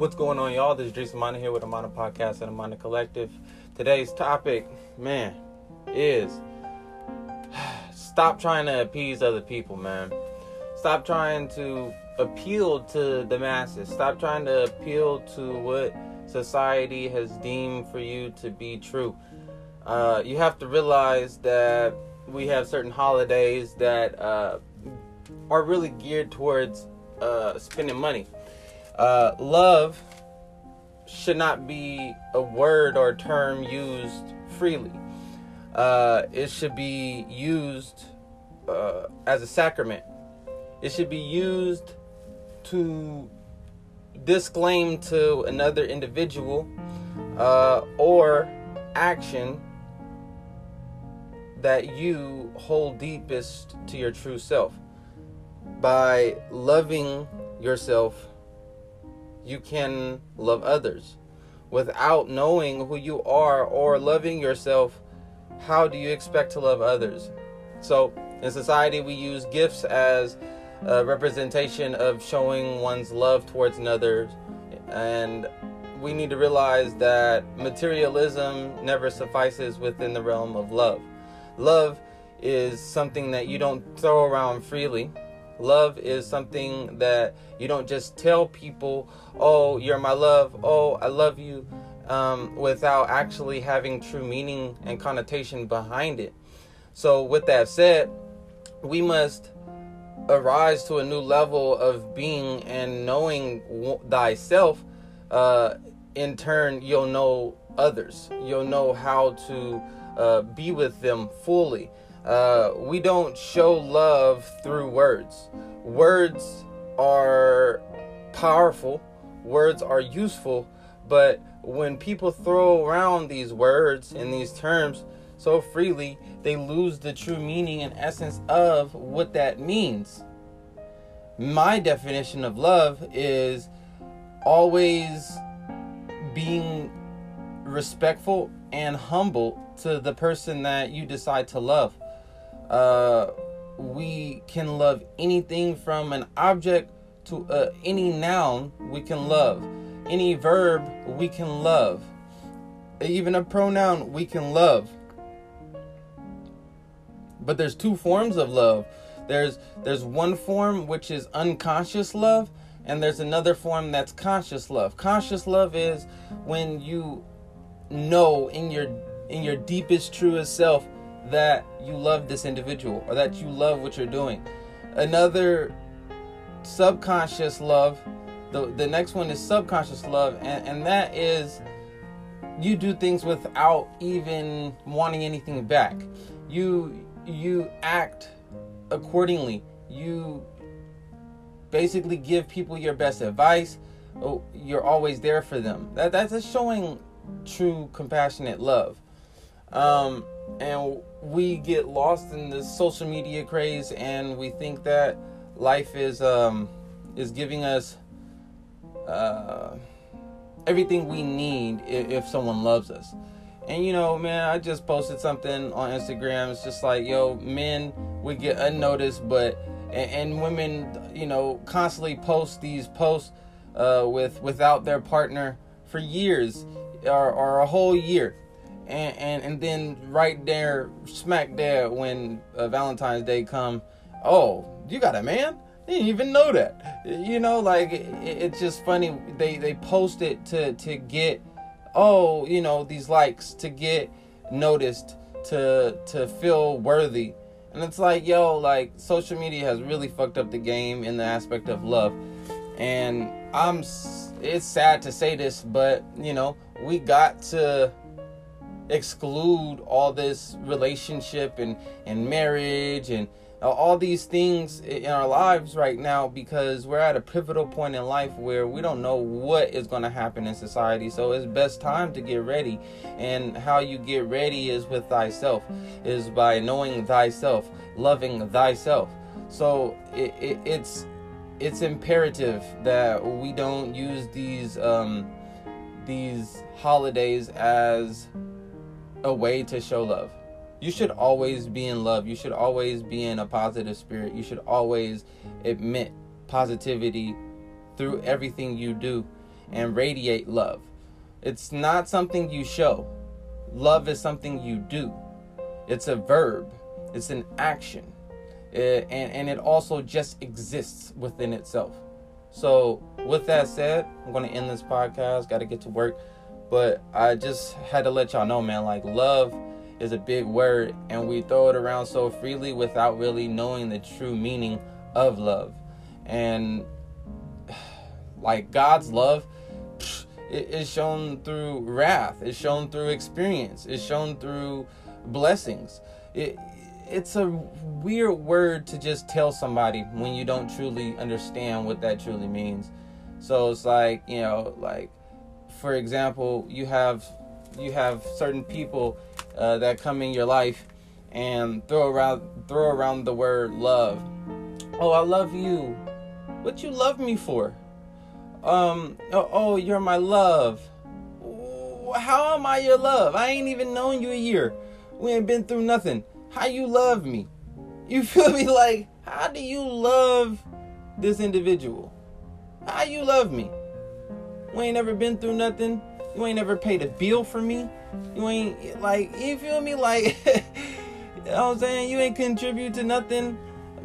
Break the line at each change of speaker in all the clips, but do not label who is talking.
What's going on, y'all? This is Jason Amana here with Amana Podcast and Amana Collective. Today's topic, man, is stop trying to appease other people, man. Stop trying to appeal to the masses. Stop trying to appeal to what society has deemed for you to be true. Uh, you have to realize that we have certain holidays that uh, are really geared towards uh, spending money. Uh, love should not be a word or term used freely. Uh, it should be used uh, as a sacrament. It should be used to disclaim to another individual uh, or action that you hold deepest to your true self. By loving yourself, you can love others. Without knowing who you are or loving yourself, how do you expect to love others? So, in society, we use gifts as a representation of showing one's love towards another, and we need to realize that materialism never suffices within the realm of love. Love is something that you don't throw around freely. Love is something that you don't just tell people, oh, you're my love, oh, I love you, um, without actually having true meaning and connotation behind it. So, with that said, we must arise to a new level of being and knowing thyself. Uh, in turn, you'll know others, you'll know how to uh, be with them fully. Uh, we don't show love through words. Words are powerful, words are useful, but when people throw around these words and these terms so freely, they lose the true meaning and essence of what that means. My definition of love is always being respectful and humble to the person that you decide to love. Uh, we can love anything from an object to uh, any noun we can love, any verb we can love, even a pronoun we can love. But there's two forms of love. There's there's one form which is unconscious love, and there's another form that's conscious love. Conscious love is when you know in your in your deepest truest self that you love this individual or that you love what you're doing. Another subconscious love the the next one is subconscious love and, and that is you do things without even wanting anything back. You you act accordingly. You basically give people your best advice. Oh, you're always there for them. That that's showing true compassionate love. Um, and we get lost in this social media craze, and we think that life is um, is giving us uh, everything we need if, if someone loves us. And you know, man, I just posted something on Instagram. It's just like, yo, men would get unnoticed, but and, and women, you know, constantly post these posts uh, with without their partner for years or, or a whole year and and, and then right there, smack there when uh, Valentine's Day come, oh, you got a man? I didn't even know that. You know, like it, it's just funny. They they post it to to get, oh, you know, these likes to get noticed, to to feel worthy. And it's like, yo, like social media has really fucked up the game in the aspect of love. And I'm it's sad to say this, but you know, we got to exclude all this relationship and and marriage and all these things in our lives right now because we're at a pivotal point in life where we don't know what is going to happen in society. So it's best time to get ready. And how you get ready is with thyself is by knowing thyself loving thyself. So it, it, it's it's imperative that we don't use these um these holidays as a way to show love. You should always be in love. You should always be in a positive spirit. You should always admit positivity through everything you do. and radiate love. It's not something you show. Love is something you do. It's a verb. It's an action. It, and, and it also just exists within itself. So, with that said, I'm going to end this podcast. Got to get to work. But I just had to let y'all know, man, like love is a big word and we throw it around so freely without really knowing the true meaning of love. And like God's love is shown through wrath, it's shown through experience, it's shown through blessings. It, it's a weird word to just tell somebody when you don't truly understand what that truly means. So it's like, you know, like for example, you have you have certain people uh, that come in your life and throw around throw around the word love. Oh, I love you. What you love me for? Um. Oh, oh you're my love. How am I your love? I ain't even known you a year. We ain't been through nothing. How you love me? You feel me? Like, how do you love this individual? How you love me? We ain't never been through nothing. You ain't never paid a bill for me. You ain't like you feel me like you know what I'm saying? You ain't contribute to nothing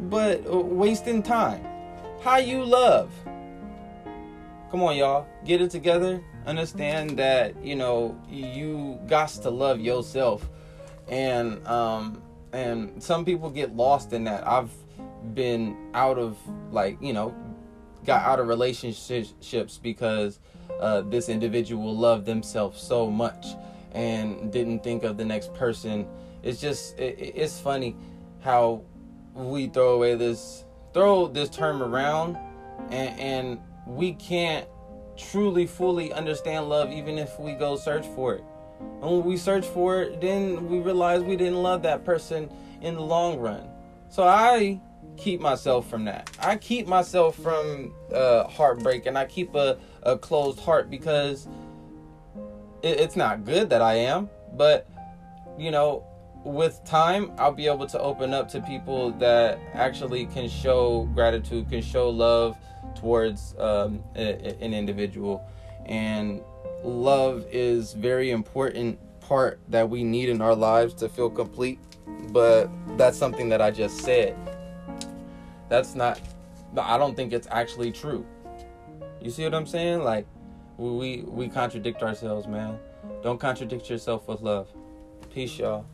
but wasting time. How you love? Come on, y'all. Get it together. Understand that, you know, you got to love yourself. And um and some people get lost in that. I've been out of like, you know, got out of relationships because uh, this individual loved themselves so much and didn't think of the next person. It's just it, it's funny how we throw away this throw this term around and, and we can't truly fully understand love even if we go search for it. And when we search for it, then we realize we didn't love that person in the long run. So I keep myself from that. I keep myself from uh, heartbreak and I keep a, a closed heart because it, it's not good that I am, but you know, with time, I'll be able to open up to people that actually can show gratitude, can show love towards um, a, an individual. And love is very important part that we need in our lives to feel complete. But that's something that I just said. That's not, I don't think it's actually true. You see what I'm saying? Like, we we contradict ourselves, man. Don't contradict yourself with love. Peace, y'all.